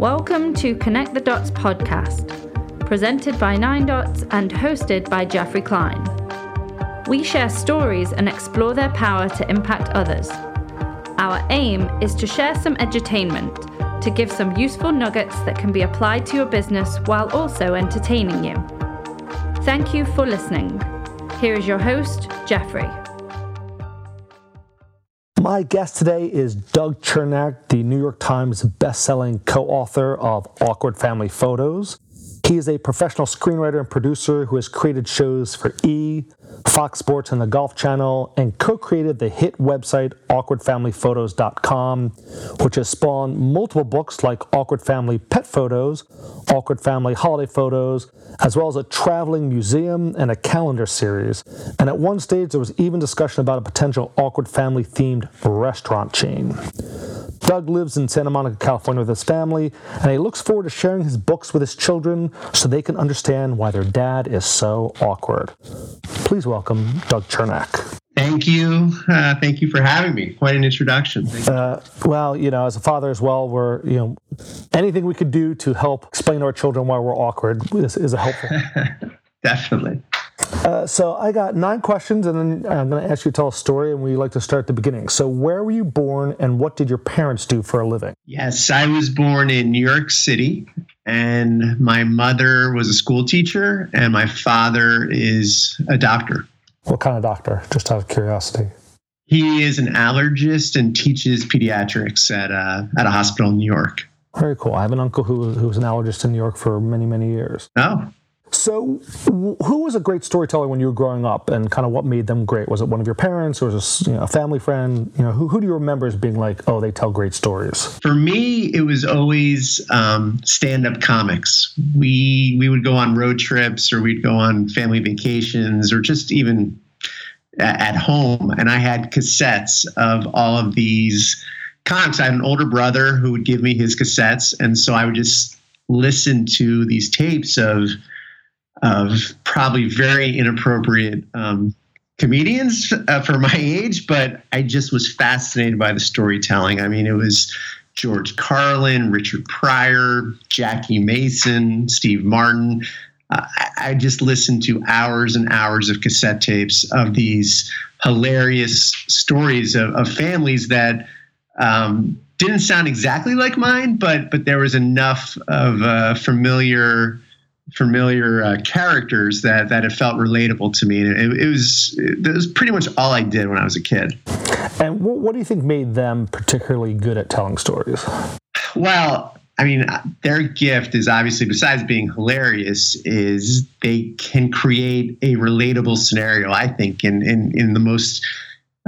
Welcome to Connect the Dots podcast, presented by Nine Dots and hosted by Geoffrey Klein. We share stories and explore their power to impact others. Our aim is to share some edutainment, to give some useful nuggets that can be applied to your business while also entertaining you. Thank you for listening. Here is your host, Geoffrey. My guest today is Doug Chernack, the New York Times bestselling co author of Awkward Family Photos. He is a professional screenwriter and producer who has created shows for E, Fox Sports, and the Golf Channel, and co created the hit website awkwardfamilyphotos.com, which has spawned multiple books like Awkward Family Pet Photos, Awkward Family Holiday Photos, as well as a traveling museum and a calendar series. And at one stage, there was even discussion about a potential Awkward Family themed restaurant chain. Doug lives in Santa Monica, California with his family, and he looks forward to sharing his books with his children so they can understand why their dad is so awkward. Please welcome Doug Chernack. Thank you. Uh, thank you for having me. Quite an introduction. Uh, well, you know, as a father as well, we're, you know, anything we could do to help explain to our children why we're awkward is, is a helpful. Definitely. Uh, so I got nine questions, and then I'm going to ask you to tell a story, and we like to start at the beginning. So, where were you born, and what did your parents do for a living? Yes, I was born in New York City, and my mother was a school teacher, and my father is a doctor. What kind of doctor? Just out of curiosity. He is an allergist and teaches pediatrics at a, at a hospital in New York. Very cool. I have an uncle who, who was an allergist in New York for many, many years. Oh, So, who was a great storyteller when you were growing up, and kind of what made them great? Was it one of your parents, or was it you know, a family friend? You know, who, who do you remember as being like, oh, they tell great stories? For me, it was always um, stand-up comics. We we would go on road trips, or we'd go on family vacations, or just even at home, and I had cassettes of all of these comics. I had an older brother who would give me his cassettes, and so I would just listen to these tapes of of probably very inappropriate um, comedians uh, for my age, but I just was fascinated by the storytelling. I mean, it was George Carlin, Richard Pryor, Jackie Mason, Steve Martin. Uh, I, just listened to hours and hours of cassette tapes of these hilarious stories of, of families that um, didn't sound exactly like mine, but but there was enough of familiar familiar uh, characters that that it felt relatable to me. And it, it was it was pretty much all I did when I was a kid. And what, what do you think made them particularly good at telling stories? Well, I mean, uh, their gift is obviously besides being hilarious, is they can create a relatable scenario. I think in in in the most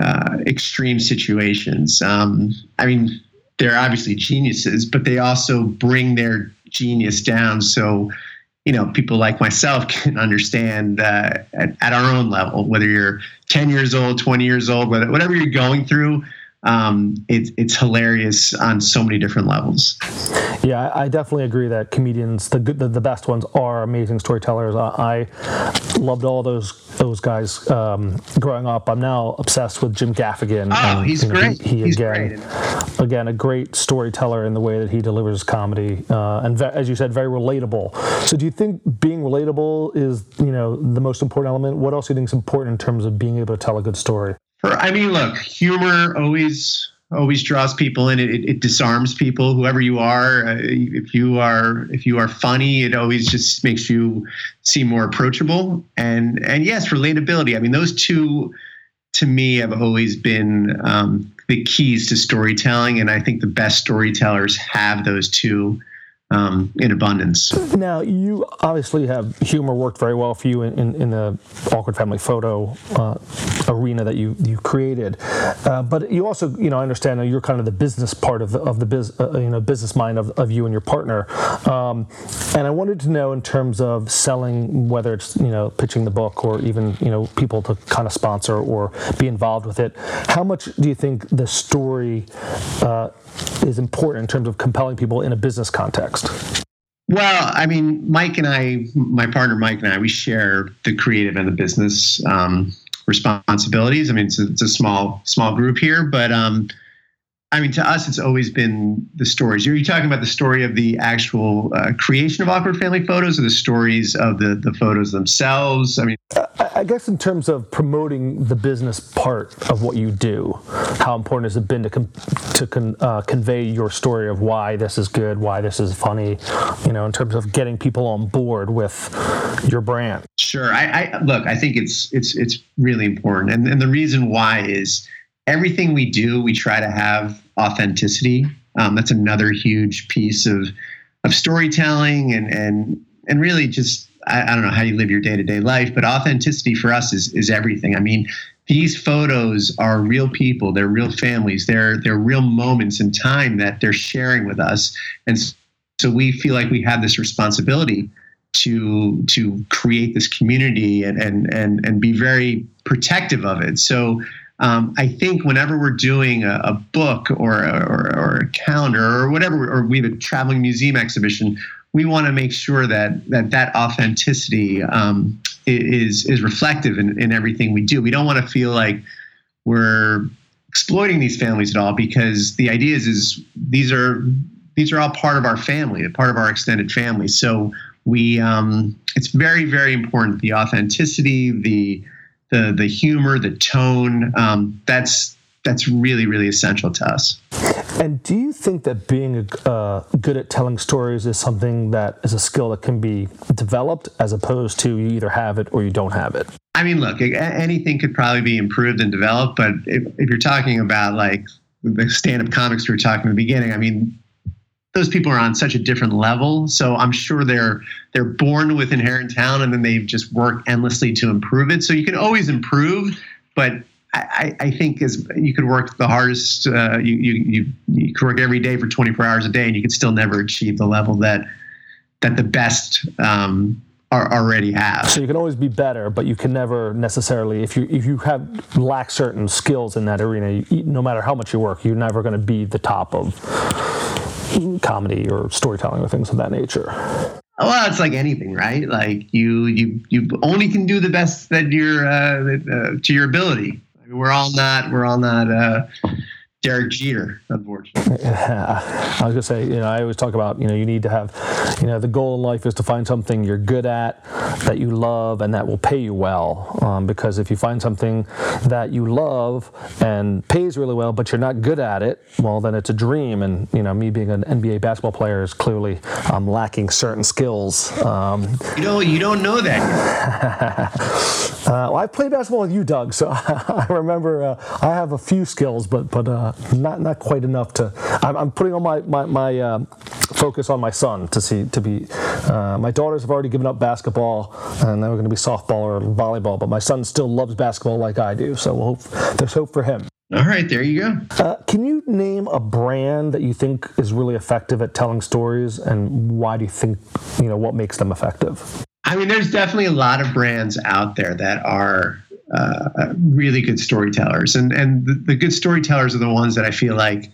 uh, extreme situations. Um, I mean, they're obviously geniuses, but they also bring their genius down so you know people like myself can understand uh, at, at, our own level whether you're 10 years old 20 years old whatever you're going through um, it, it's hilarious on so many different levels. Yeah i definitely agree that comedians the the, the best ones are amazing storytellers. I, I loved all those those guys um, growing up. I'm now obsessed with jim gaffigan. Oh and, he's you know, great. he, he he's again great. again a great storyteller in the way that he delivers comedy uh, and ve- as you said very relatable. So do you think being relatable is you know the most important element? What else do you think is important in terms of being able to tell a good story for, I mean, look, humor always always draws people in. It, it, it disarms people. Whoever you are, uh, if you are if you are funny, it always just makes you seem more approachable. And and yes, relatability. I mean, those two to me have always been um, the keys to storytelling, and I think the best storytellers have those two um, in abundance. Now, you obviously have humor worked very well for you in, in, in the awkward family photo uh, arena that you you created, uh, but you also, you know, I understand you're kind of the business part of the, of the biz, uh, you know, business mind of, of you and your partner, um, and I wanted to know in terms of selling, whether it's you know pitching the book or even you know people to kind of sponsor or be involved with it, how much do you think the story uh, is important in terms of compelling people in a business context? Well, I mean, Mike and I, my partner Mike and I, we share the creative and the business um, responsibilities. I mean, it's a, it's a, small small group here, but um, I mean, to us, it's always been the stories. Are you talking about the story of the actual uh, creation of awkward family photos, or the stories of the the photos themselves? I mean, I guess in terms of promoting the business part of what you do, how important has it been to com- to con- uh, convey your story of why this is good, why this is funny, you know, in terms of getting people on board with your brand? Sure. I, I look. I think it's it's it's really important, and and the reason why is everything we do, we try to have authenticity. Um, that's another huge piece of of storytelling and and and really just I, I don't know how you live your day to day life, but authenticity for us is is everything. I mean, these photos are real people, they're real families, they're they're real moments in time that they're sharing with us, and so we feel like we have this responsibility to to create this community and and and and be very protective of it. So um, I think whenever we're doing a, a book or, or, or a calendar or whatever, or we have a traveling museum exhibition, we want to make sure that that that authenticity um, is is reflective in, in everything we do. We don't want to feel like we're exploiting these families at all because the idea is is these are these are all part of our family, part of our extended family. So we um, it's very very important the authenticity, the the the humor, the tone. Um, that's that's really really essential to us. And do you think that being uh, good at telling stories is something that is a skill that can be developed as opposed to you either have it or you don't have it? I mean, look, anything could probably be improved and developed, but if, if you're talking about like the stand-up comics we were talking in the beginning, I mean, those people are on such a different level. So I'm sure they're they're born with inherent talent, and then they've just work endlessly to improve it. So you can always improve, but I, I think as you could work the hardest, uh, you, you you you could work every day for 24 hours a day, and you could still never achieve the level that that the best um, are already have. So you can always be better, but you can never necessarily if you if you have lack certain skills in that arena, you, no matter how much you work, you're never going to be the top of comedy or storytelling or things of that nature. Well, it's like anything, right? Like you, you, you only can do the best that you're uh, uh, to your ability. We're all not, we're all not uh, Derek Jeter, unfortunately. Yeah. I was gonna say, you know, I always talk about, you know, you need to have, you know, the goal in life is to find something you're good at, that you love, and that will pay you well. Um, because if you find something that you love and pays really well, but you're not good at it, well, then it's a dream. And you know, me being an NBA basketball player is clearly um, lacking certain skills. Um, you know, you don't know that. uh, well, I played basketball with you, Doug, so I remember uh, I have a few skills, but but. Uh, not not quite enough to. I'm, I'm putting all my my, my uh, focus on my son to see to be. Uh, my daughters have already given up basketball, and now we're going to be softball or volleyball. But my son still loves basketball like I do, so we'll hope, there's hope for him. All right, there you go. Uh, can you name a brand that you think is really effective at telling stories, and why do you think you know what makes them effective? I mean, there's definitely a lot of brands out there that are uh, really good storytellers, and and the, the, good storytellers are the ones that I feel like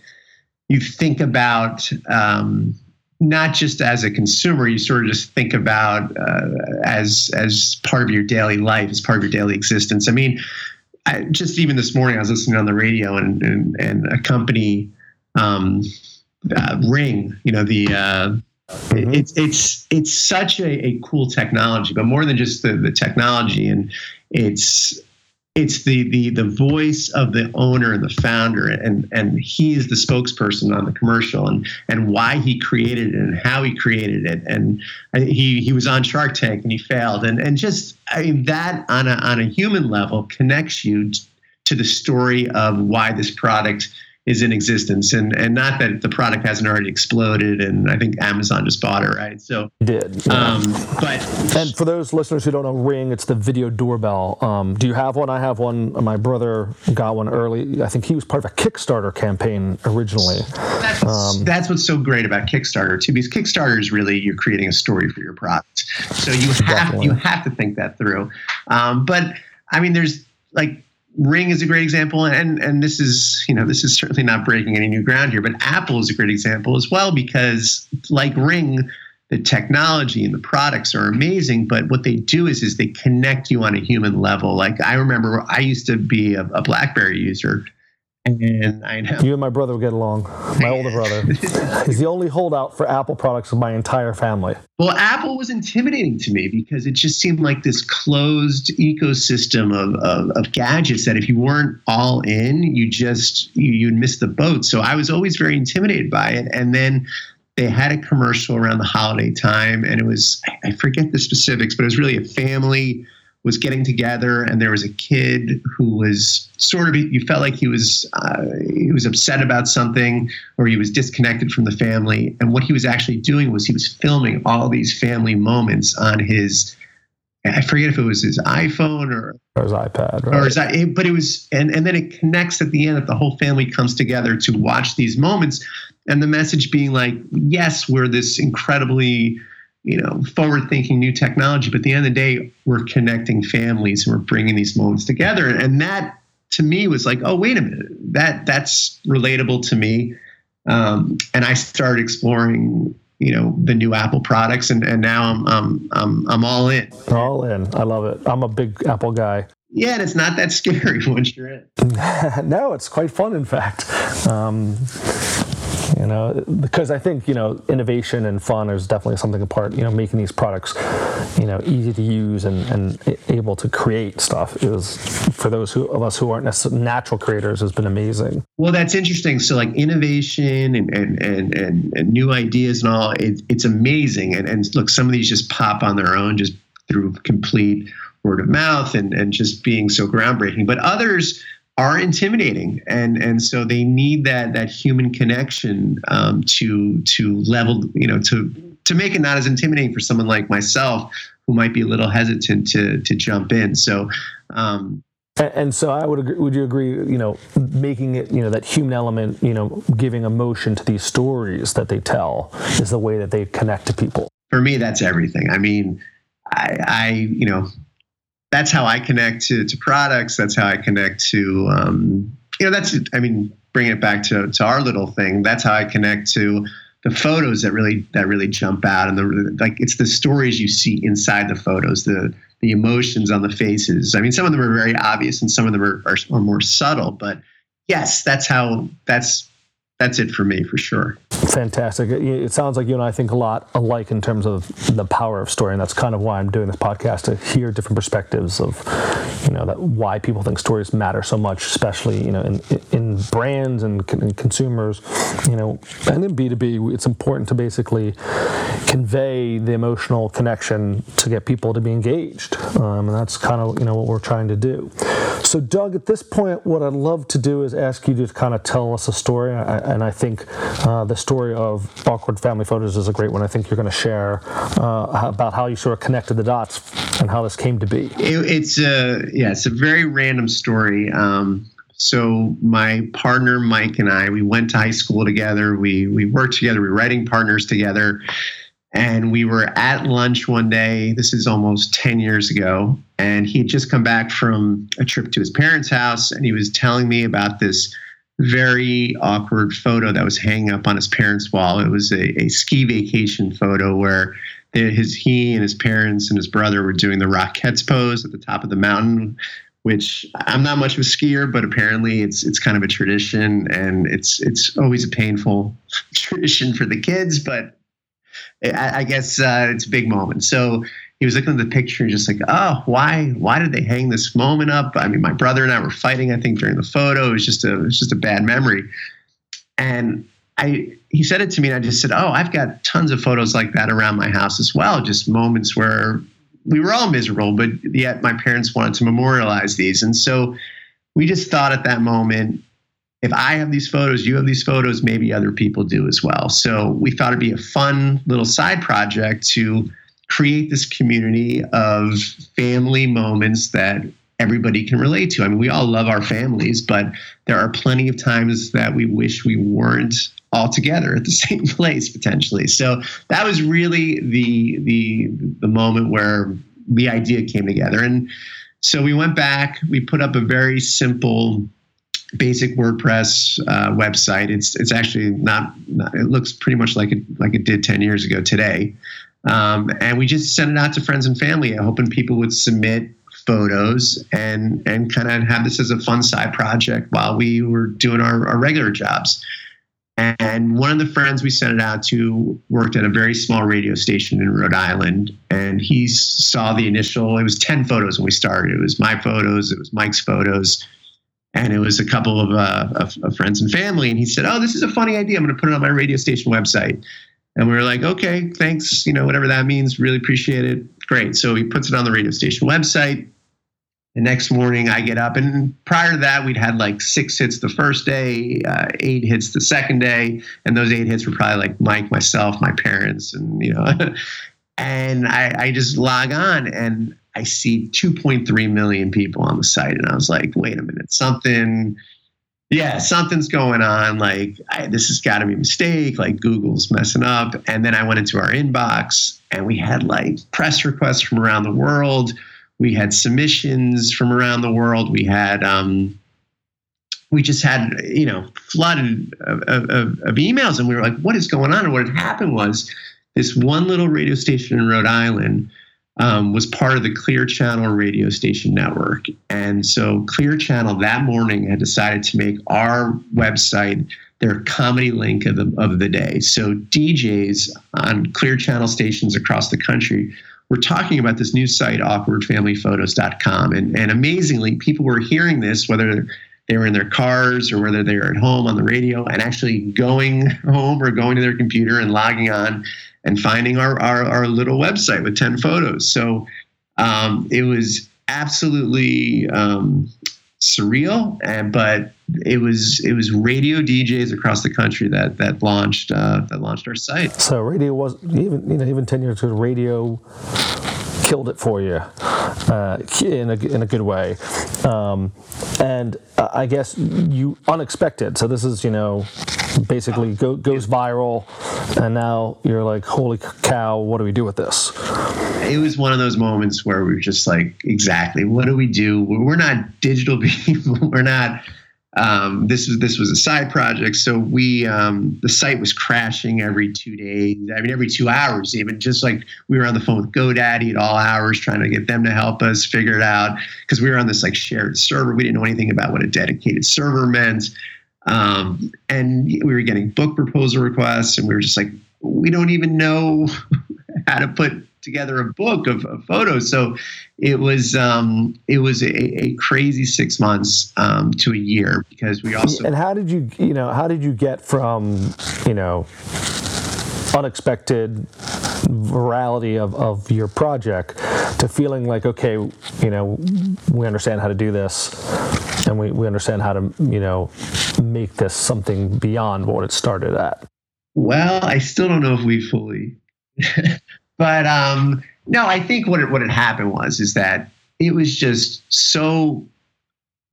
you think about. Um, not just as a consumer, you sort of just think about uh, as as part of your daily life, as part of your daily existence. I mean, I, just even this morning, I was listening on the radio, and and, and a company, um, uh, Ring, you know the uh, Mm-hmm. It's it's it's such a, a cool technology, but more than just the, the technology, and it's it's the the the voice of the owner and the founder and and he's the spokesperson on the commercial and and why he created it and how he created it. And he he was on Shark Tank and he failed. And and just I mean that on a on a human level connects you to the story of why this product is in existence. And and not that the product hasn't already exploded and I think Amazon just bought it right? So did yeah. um, but and for those listeners who don't know Ring it's the video doorbell. Um, do you have one? I have one. My brother got one early. I think he was part of a Kickstarter campaign originally. That's, um, that's what's so great about Kickstarter too because Kickstarter is really you're creating a story for your product. So you have definitely. you have to think that through. Um, but I mean there's like Ring is a great example, and and this is you know this is certainly not breaking any new ground here, but Apple is a great example as well because like Ring, the technology and the products are amazing, but what they do is is they connect you on a human level. Like I remember I used to be a, a BlackBerry user, And I know you and my brother would get along. My older brother. is the only holdout for Apple products of my entire family. Well, Apple was intimidating to me because it just seemed like this closed ecosystem of, of, of gadgets that if you weren't all in, you just you, you'd miss the boat. So I was always very intimidated by it. And then they had a commercial around the holiday time, and it was I forget the specifics, but it was really a family was getting together and there was a kid who was sort of you felt like he was uh, he was upset about something or he was disconnected from the family and what he was actually doing was he was filming all these family moments on his I forget if it was his iPhone or or his iPad, right? or his, but it was, and and then it connects at the end that the whole family comes together to watch these moments, and the message being like, yes, we're this incredibly you know, forward-thinking new technology. But at the end of the day, we're connecting families and we're bringing these moments together. And that, to me, was like, oh, wait a minute, that that's relatable to me. Um, and I started exploring, you know, the new Apple products, and, and now I'm, I'm I'm I'm all in. All in. I love it. I'm a big Apple guy. Yeah, and it's not that scary once you're in. no, it's quite fun, in fact. Um, you know, because I think you know innovation and fun is definitely something apart. You know, making these products, you know, easy to use and, and able to create stuff is for those who, of us who aren't natural creators has been amazing. Well, that's interesting. So like innovation and and and and, and new ideas and all, it, it's amazing. And and look, some of these just pop on their own just through complete word of mouth and and just being so groundbreaking. But others are intimidating, and and so they need that that human connection um, to to level you know to to make it not as intimidating for someone like myself who might be a little hesitant to to jump in. So. Um, and so I would agree, would you agree you know making it you know that human element you know giving emotion to these stories that they tell is the way that they connect to people. For me that's everything. I mean I I you know that's how I connect to, to products. That's how I connect to, um, you know, that's, I mean, bring it back to, to our little thing, that's how I connect to the photos that really, that really jump out. And the, like, it's the stories you see inside the photos, the, the emotions on the faces. I mean, some of them are very obvious and some of them are, are, are more subtle, but yes, that's how, that's, that's it for me for sure. Fantastic. It sounds like you and I think a lot alike in terms of the power of story, and that's kind of why I'm doing this podcast to hear different perspectives of, you know, that why people think stories matter so much, especially you know in in brands and consumers, you know, and in B2B, it's important to basically convey the emotional connection to get people to be engaged, um, and that's kind of you know what we're trying to do. So, Doug, at this point, what I'd love to do is ask you to kind of tell us a story. And I think uh, the story of Awkward Family Photos is a great one. I think you're going to share uh, about how you sort of connected the dots and how this came to be. It, it's a, yeah, it's a very random story. Um, so my partner Mike and I, we went to high school together. We we worked together. We were writing partners together, and we were at lunch one day. This is almost 10 years ago. And he had just come back from a trip to his parents' house. And he was telling me about this very awkward photo that was hanging up on his parents' wall. It was a, a ski vacation photo where his he and his parents and his brother were doing the Rockettes pose at the top of the mountain, which I'm not much of a skier, but apparently it's it's kind of a tradition, and it's it's always a painful tradition for the kids, but I, I guess uh, it's a big moment. So he was looking at the picture and just like, oh, why why did they hang this moment up? I mean, my brother and I were fighting, I think, during the photo. It was just a it was just a bad memory. And I he said it to me and I just said, Oh, I've got tons of photos like that around my house as well. Just moments where we were all miserable, but yet my parents wanted to memorialize these. And so we just thought at that moment, if I have these photos, you have these photos, maybe other people do as well. So we thought it'd be a fun little side project to create this community of family moments that everybody can relate to. I mean, we all love our families, but there are plenty of times that we wish we weren't all together at the same place potentially. So that was really the the the moment where the idea came together. And so we went back, we put up a very simple basic WordPress uh, website. It's it's actually not, not, It looks pretty much like it like it did ten years ago today. Um, and we just sent it out to friends and family, hoping people would submit photos and and kind of have this as a fun side project while we were doing our, our regular jobs. And one of the friends we sent it out to worked at a very small radio station in Rhode Island. And he saw the initial, it was 10 photos when we started. It was my photos, it was Mike's photos, and it was a couple of, uh, of, of friends and family. And he said, Oh, this is a funny idea. I'm going to put it on my radio station website. And we were like, okay, thanks, you know, whatever that means, really appreciate it. Great. So he puts it on the radio station website. The next morning, I get up, and prior to that, we'd had like six hits the first day, uh, eight hits the second day, and those eight hits were probably like Mike, myself, my parents, and you know. and I, I just log on, and I see 2.3 million people on the site, and I was like, wait a minute, something yeah, something's going on. Like, I, this has got to be a mistake. Like, Google's messing up. And then I went into our inbox and we had like press requests from around the world. We had submissions from around the world. We had, um, we just had, you know, flooded of, of, of emails. And we were like, what is going on? And what had happened was this one little radio station in Rhode Island um, was part of the Clear Channel radio station network. And so Clear Channel that morning had decided to make our website their comedy link of the, of the day. So DJs on Clear Channel stations across the country were talking about this new site, awkwardfamilyphotos.com. And, and amazingly, people were hearing this, whether they were in their cars or whether they were at home on the radio, and actually going home or going to their computer and logging on and finding our, our, our little website with 10 photos. So um, it was absolutely um, surreal, and but it was it was radio DJs across the country that that launched uh, that launched our site. So radio was even you know even ten years ago, radio killed it for you uh, in, a, in a good way. Um, and I guess you unexpected. So this is, you know, basically go, goes viral, and now you're like, holy cow, what do we do with this? It was one of those moments where we were just like, exactly, what do we do? We're not digital people. We're not um, this was this was a side project, so we um, the site was crashing every two days. I mean, every two hours, even just like we were on the phone with GoDaddy at all hours, trying to get them to help us figure it out because we were on this like shared server. We didn't know anything about what a dedicated server meant, um, and we were getting book proposal requests, and we were just like, we don't even know how to put together a book of, of photos. So it was um, it was a, a, crazy six months um, to a year because we also. And how did you you know how did you get from you know unexpected virality of, of your project to feeling like okay you know we understand how to do this and we, we understand how to you know make this something beyond what it started at well i still don't know if we fully but um, no, I think what it, what had happened was is that it was just so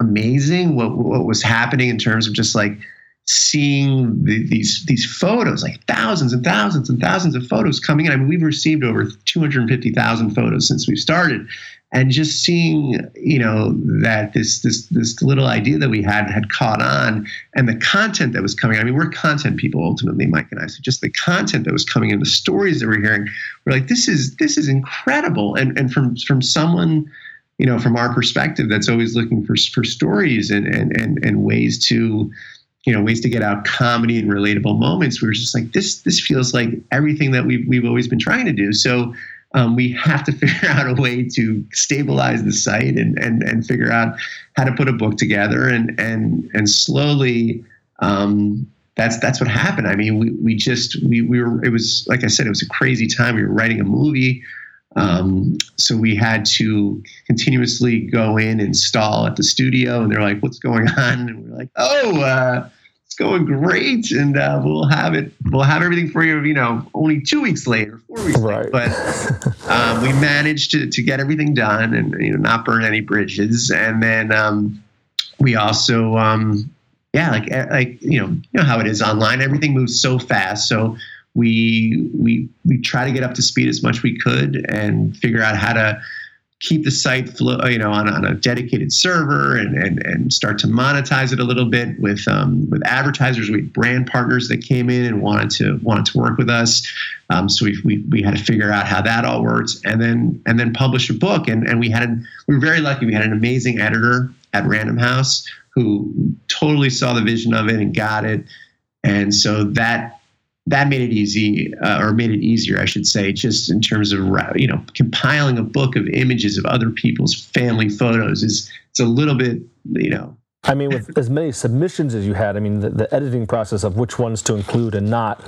amazing what what was happening in terms of just like seeing the, these these photos, like thousands and thousands and thousands of photos coming in. I mean, we've received over 250,000 photos since we started, and just seeing you know that this this this little idea that we had had caught on and the content that was coming i mean we're content people ultimately mike and i so just the content that was coming in the stories that we're hearing we're like this is this is incredible. And and from from someone you know from our perspective that's always looking for for stories and and and, and ways to you know ways to get out comedy and relatable moments we were just like this this feels like everything that we've, we've always been trying to do. So um, we have to figure out a way to stabilize the site and, and, and figure out how to put a book together and, and, and slowly, um, that's, that's what happened. I mean, we, we just, we, we were, it was, like I said, it was a crazy time. We were writing a movie. Um, so we had to continuously go in and stall at the studio and they're like, what's going on? And we're like, oh, uh, going great, and uh, we'll have it. We'll have everything for you. You know, only two weeks later, four weeks right. later. But um, we managed to to get everything done, and you know, not burn any bridges. And then um, we also, um, yeah, like eh, like you know, you know how it is online. Everything moves so fast, so. We, we we try to get up to speed as much we could and figure out how to keep the site flow, you know, on, on a dedicated server and, and and start to monetize it a little bit with um, with advertisers. We had brand partners that came in and wanted to wanted to work with us. Um, so we, we we had to figure out how that all works, and then and then publish a book. And and we had an, we were very lucky. We had an amazing editor at Random House who totally saw the vision of it and got it. And so that that made it easy, uh, or made it easier, I should say, just in terms of you know compiling a book of images of other people's family photos is it's a little bit you know. I mean, with as many submissions as you had, I mean, the, the editing process of which ones to include and not,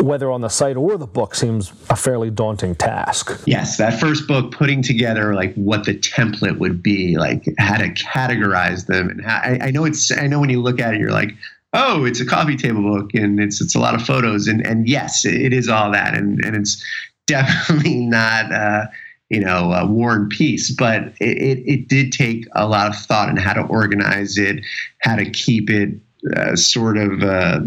whether on the site or the book, seems a fairly daunting task. Yes, that first book, putting together like what the template would be, like how to categorize them, and how, I, I know it's. I know when you look at it, you're like, oh, it's a coffee table book and it's it's a lot of photos and and yes, it is all that and and it's definitely not uh, you know uh, war and peace, but it, it, it did take a lot of thought in how to organize it, how to keep it uh, sort of uh,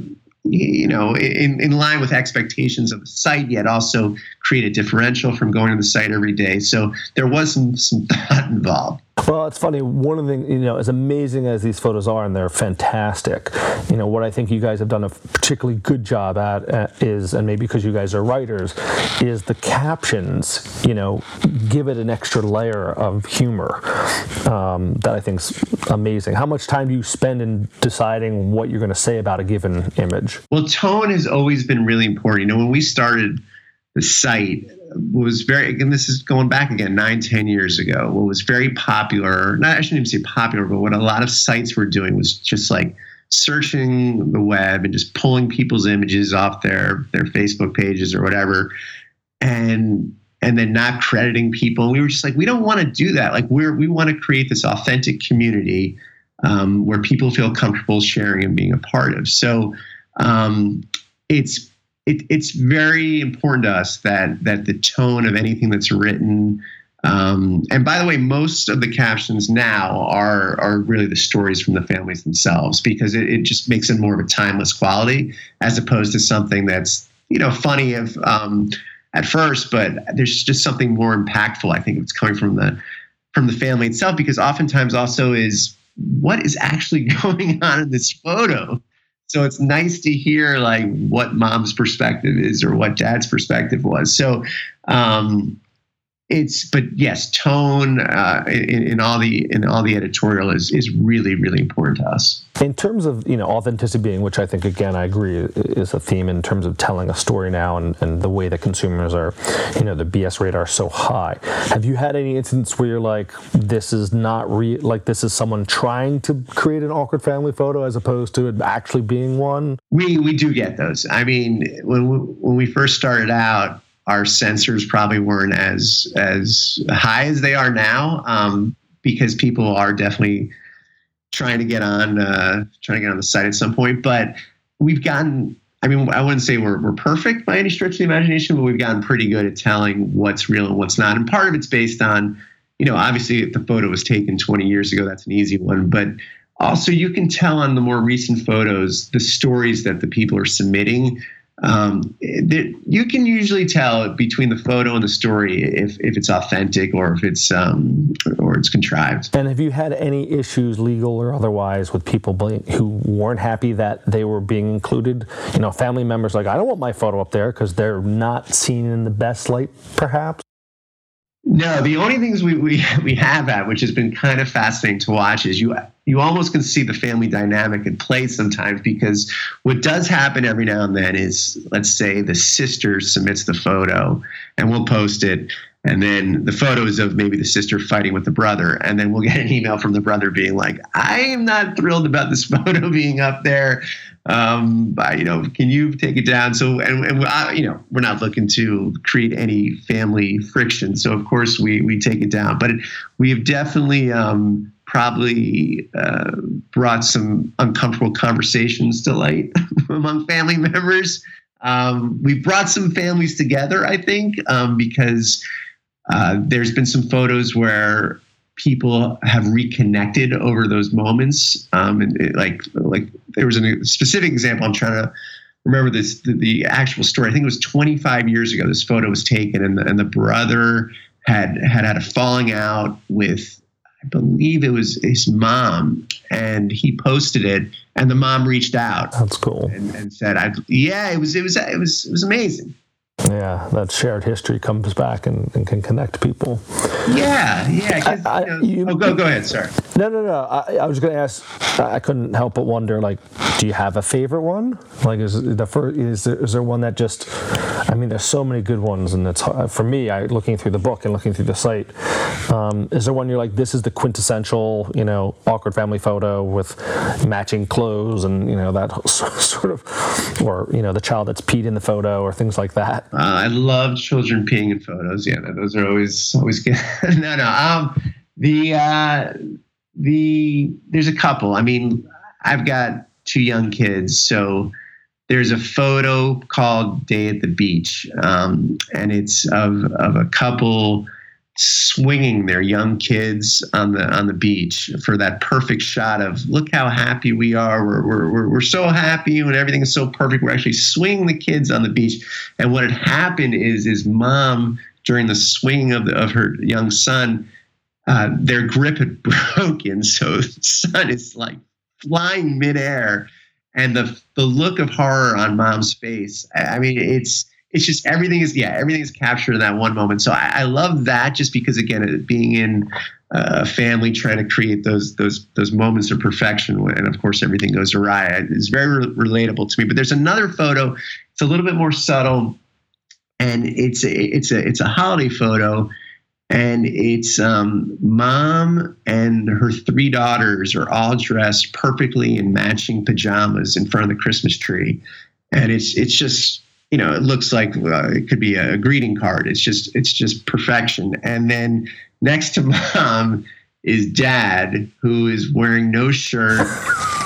you know, in, in line with expectations of the site, yet also create a differential from going to the site every day. So there was some, some thought involved. Well, it's funny. One of the you know, as amazing as these photos are, and they're fantastic. You know, what I think you guys have done a particularly good job at uh, is, and maybe because you guys are writers, is the captions. You know, give it an extra layer of humor um, that I think's amazing. How much time do you spend in deciding what you're going to say about a given image? Well, tone has always been really important. You know, when we started the site was very again this is going back again nine ten years ago what was very popular not i shouldn't even say popular but what a lot of sites were doing was just like searching the web and just pulling people's images off their their facebook pages or whatever and and then not crediting people. We were just like we don't want to do that. Like we're we want to create this authentic community um, where people feel comfortable sharing and being a part of. So um, it's it, it's very important to us that that the tone of anything that's written um, and by the way, most of the captions now are are really the stories from the families themselves because it, it just makes it more of a timeless quality as opposed to something that's you know funny if, um, at first, but there's just something more impactful. I think it's coming from the from the family itself because oftentimes also is what is actually going on in this photo so it's nice to hear like what mom's perspective is or what dad's perspective was. So um, it's but yes tone uh, in, in, all the in all the editorial is is really really important to us. In terms of you know authenticity being which i think again i agree is a theme in terms of telling a story now and, and the way that consumers are you know the bs radar so high. Have you had any instance where you're like this is not re like this is someone trying to create an awkward family photo as opposed to it actually being one? We we do get those. I mean when we, when we first started out our sensors probably weren't as as high as they are now um, because people are definitely trying to get on uh, trying to get on the site at some point. But we've gotten. I mean, I wouldn't say we're, we're perfect by any stretch of the imagination, but we've gotten pretty good at telling what's real and what's not. And part of it's based on, you know, obviously if the photo was taken 20 years ago, that's an easy one. But also, you can tell on the more recent photos the stories that the people are submitting um, you can usually tell between the photo and the story if, if it's authentic or if it's um, or it's contrived. And have you had any issues, legal or otherwise, with people who weren't happy that they were being included? You know, family members like, I don't want my photo up there because they're not seen in the best light, perhaps. No, the only things we, we, we have at, which has been kind of fascinating to watch, is you you almost can see the family dynamic at play sometimes because what does happen every now and then is let's say the sister submits the photo and we'll post it and then the photos of maybe the sister fighting with the brother and then we'll get an email from the brother being like i am not thrilled about this photo being up there um, but, you know, can you take it down? So, and, and I, you know, we're not looking to create any family friction. So, of course, we we take it down. But we have definitely um, probably uh, brought some uncomfortable conversations to light among family members. Um, we've brought some families together, I think, um, because uh, there's been some photos where people have reconnected over those moments. Um, and it, like like there was a specific example. I'm trying to remember this the, the, actual story. I think it was 25 years ago. This photo was taken, and the, and the brother had had had a falling out with I believe it was his mom, and he posted it, and the mom reached out. That's cool. And, and said, "I yeah, it was it was it was it was amazing." Yeah, that shared history comes back and, and can connect people. Yeah, yeah. I, I, you oh, go go ahead. sir No, no, no. I, I was going to ask. I couldn't help but wonder. Like, do you have a favorite one? Like, is the first is there, is there one that just? I mean, there's so many good ones, and it's for me. I looking through the book and looking through the site. Um, is there one you're like, this is the quintessential, you know, awkward family photo with matching clothes and you know that sort of, or you know, the child that's peed in the photo or things like that. Uh, I love children peeing in photos. Yeah, those are always always good. no, no. Um, the uh, the there's a couple. I mean, I've got two young kids, so there's a photo called "Day at the Beach," um, and it's of of a couple swinging their young kids on the on the beach for that perfect shot of look how happy we are. We're, we're, we're, so happy and everything is so perfect. We're actually swinging the kids on the beach. And what had happened is his mom during the swinging of, the, of her young son uh, their grip had broken. So son is like flying midair. And the the look of horror on mom's face i mean it's it's just everything is yeah everything is captured in that one moment. So i, I love that just because again being in a family trying to create those those those moments of perfection and of course everything goes awry it's very re- relatable to me. But there's another photo it's a little bit more subtle and it's a, it's a it's a holiday photo and it's um, mom and her three daughters are all dressed perfectly in matching pajamas in front of the christmas tree and it's it's just you know, it looks like uh, it could be a greeting card. It's just it's just perfection. And then next to mom is dad, who is wearing no shirt.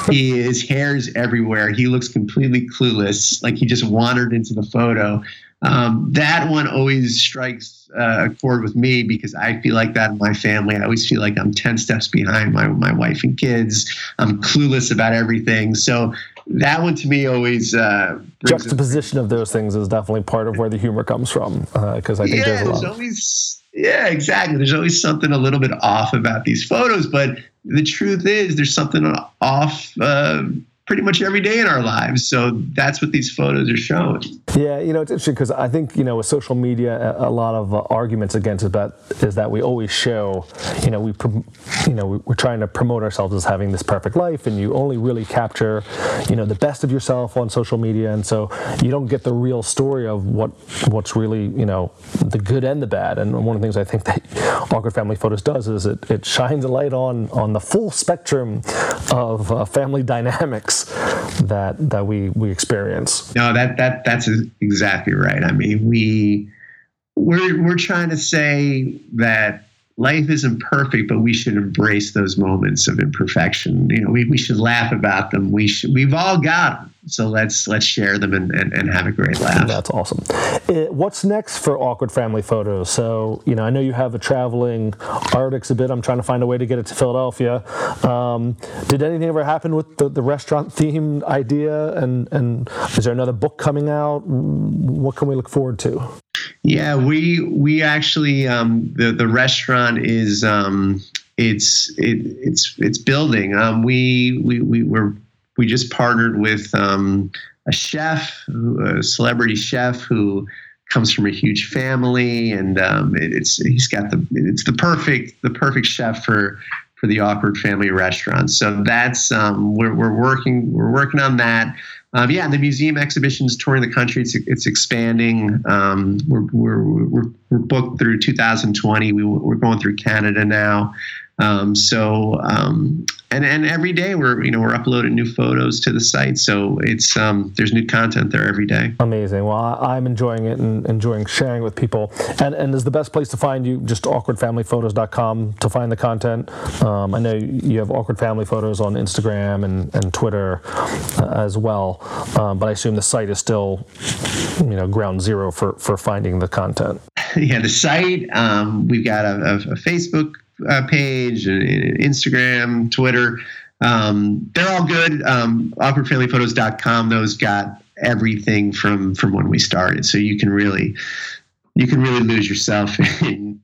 he his hair's everywhere. He looks completely clueless, like he just wandered into the photo. Um, that one always strikes uh, a chord with me because I feel like that in my family. I always feel like I'm 10 steps behind my, my wife and kids. I'm clueless about everything. So that one to me always uh, juxtaposition of those things is definitely part of where the humor comes from because uh, I think yeah, there's, there's always yeah exactly. There's always something a little bit off about these photos but the truth is there's something off uh, pretty much every day in our lives. So that's what these photos are showing. Yeah, you know, it's interesting because I think, you know, with social media, a, lot of uh, arguments against it that is that we always show, you know, we, you know, we're trying to promote ourselves as having this perfect life and you only really capture, you know, the best of yourself on social media. And so you don't get the real story of what, what's really, you know, the good and the bad. And one of the things I think that Awkward Family Photos does is it, it shines a light on, on the full spectrum of uh, family dynamics that that we we experience. No, that that that's exactly right. I mean, we we're we're trying to say that life isn't perfect, but we should embrace those moments of imperfection. You know, we, we should laugh about them. We should we've all got them. So let's let's share them and, and, and have a great laugh. That's awesome. Uh, what's next for Awkward Family Photos? So, you know, I know you have a traveling art exhibit. I'm trying to find a way to get it to Philadelphia. Um, did anything ever happen with the, the restaurant theme idea? And, and is there another book coming out? What can we look forward to? Yeah, we we actually um, the the restaurant is um, it's it, it's it's building. Um, we we we were we just partnered with um, a chef, a celebrity chef who comes from a huge family, and um, it, it's he's got the it's the perfect the perfect chef for for the awkward family restaurant. So that's um, we're we're working we're working on that. Um, yeah, and the museum exhibition is touring the country. It's, it's expanding. Um, we're, we're, we're, we're, booked through 2020. We, we're going through Canada now. Um, so um, and and every day we're you know we're uploading new photos to the site, so it's um, there's new content there every day. Amazing. Well, I'm enjoying it and enjoying sharing with people. And and is the best place to find you just awkwardfamilyphotos.com to find the content. Um, I know you have awkward family photos on Instagram and and Twitter uh, as well, um, but I assume the site is still you know ground zero for for finding the content. Yeah, the site. Um, we've got a, a, a Facebook uh, page, Instagram, Twitter. Um, they're all good. Um, awkwardfamilyphotos.com. Those got everything from from when we started, so you can really you can really lose yourself in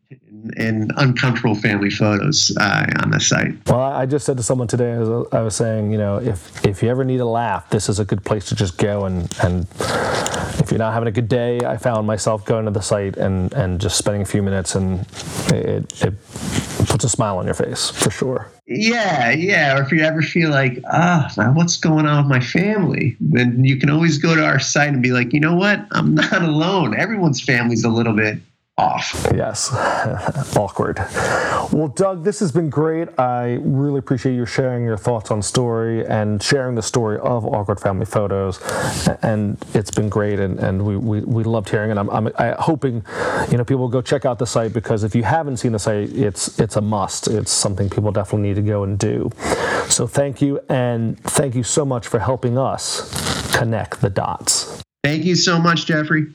and uncomfortable family photos uh, on the site. Well, I just said to someone today, I was, I was saying, you know, if if you ever need a laugh, this is a good place to just go and and if you're not having a good day, I found myself going to the site and, and just spending a few minutes and it, it puts a smile on your face for sure. Yeah, yeah. Or if you ever feel like, ah, oh, what's going on with my family? Then you can always go to our site and be like, you know what? I'm not alone. Everyone's family's a little bit off. Yes, awkward. Well, Doug, this has been great. I really appreciate you sharing your thoughts on story and sharing the story of awkward family photos. And it's been great, and, and we, we, we loved hearing it. I'm, I'm I, hoping, you know, people will go check out the site because if you haven't seen the site, it's it's a must. It's something people definitely need to go and do. So thank you, and thank you so much for helping us connect the dots. Thank you so much, Geoffrey.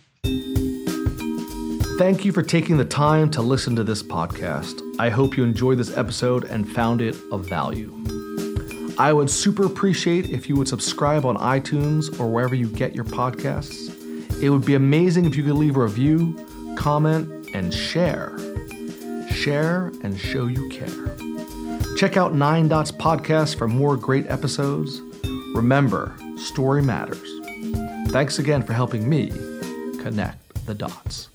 Thank you for taking the time to listen to this podcast. I hope you enjoyed this episode and found it of value. I would super appreciate if you would subscribe on iTunes or wherever you get your podcasts. It would be amazing if you could leave a review, comment, and share. Share and show you care. Check out Nine Dots Podcast for more great episodes. Remember, story matters. Thanks again for helping me connect the dots.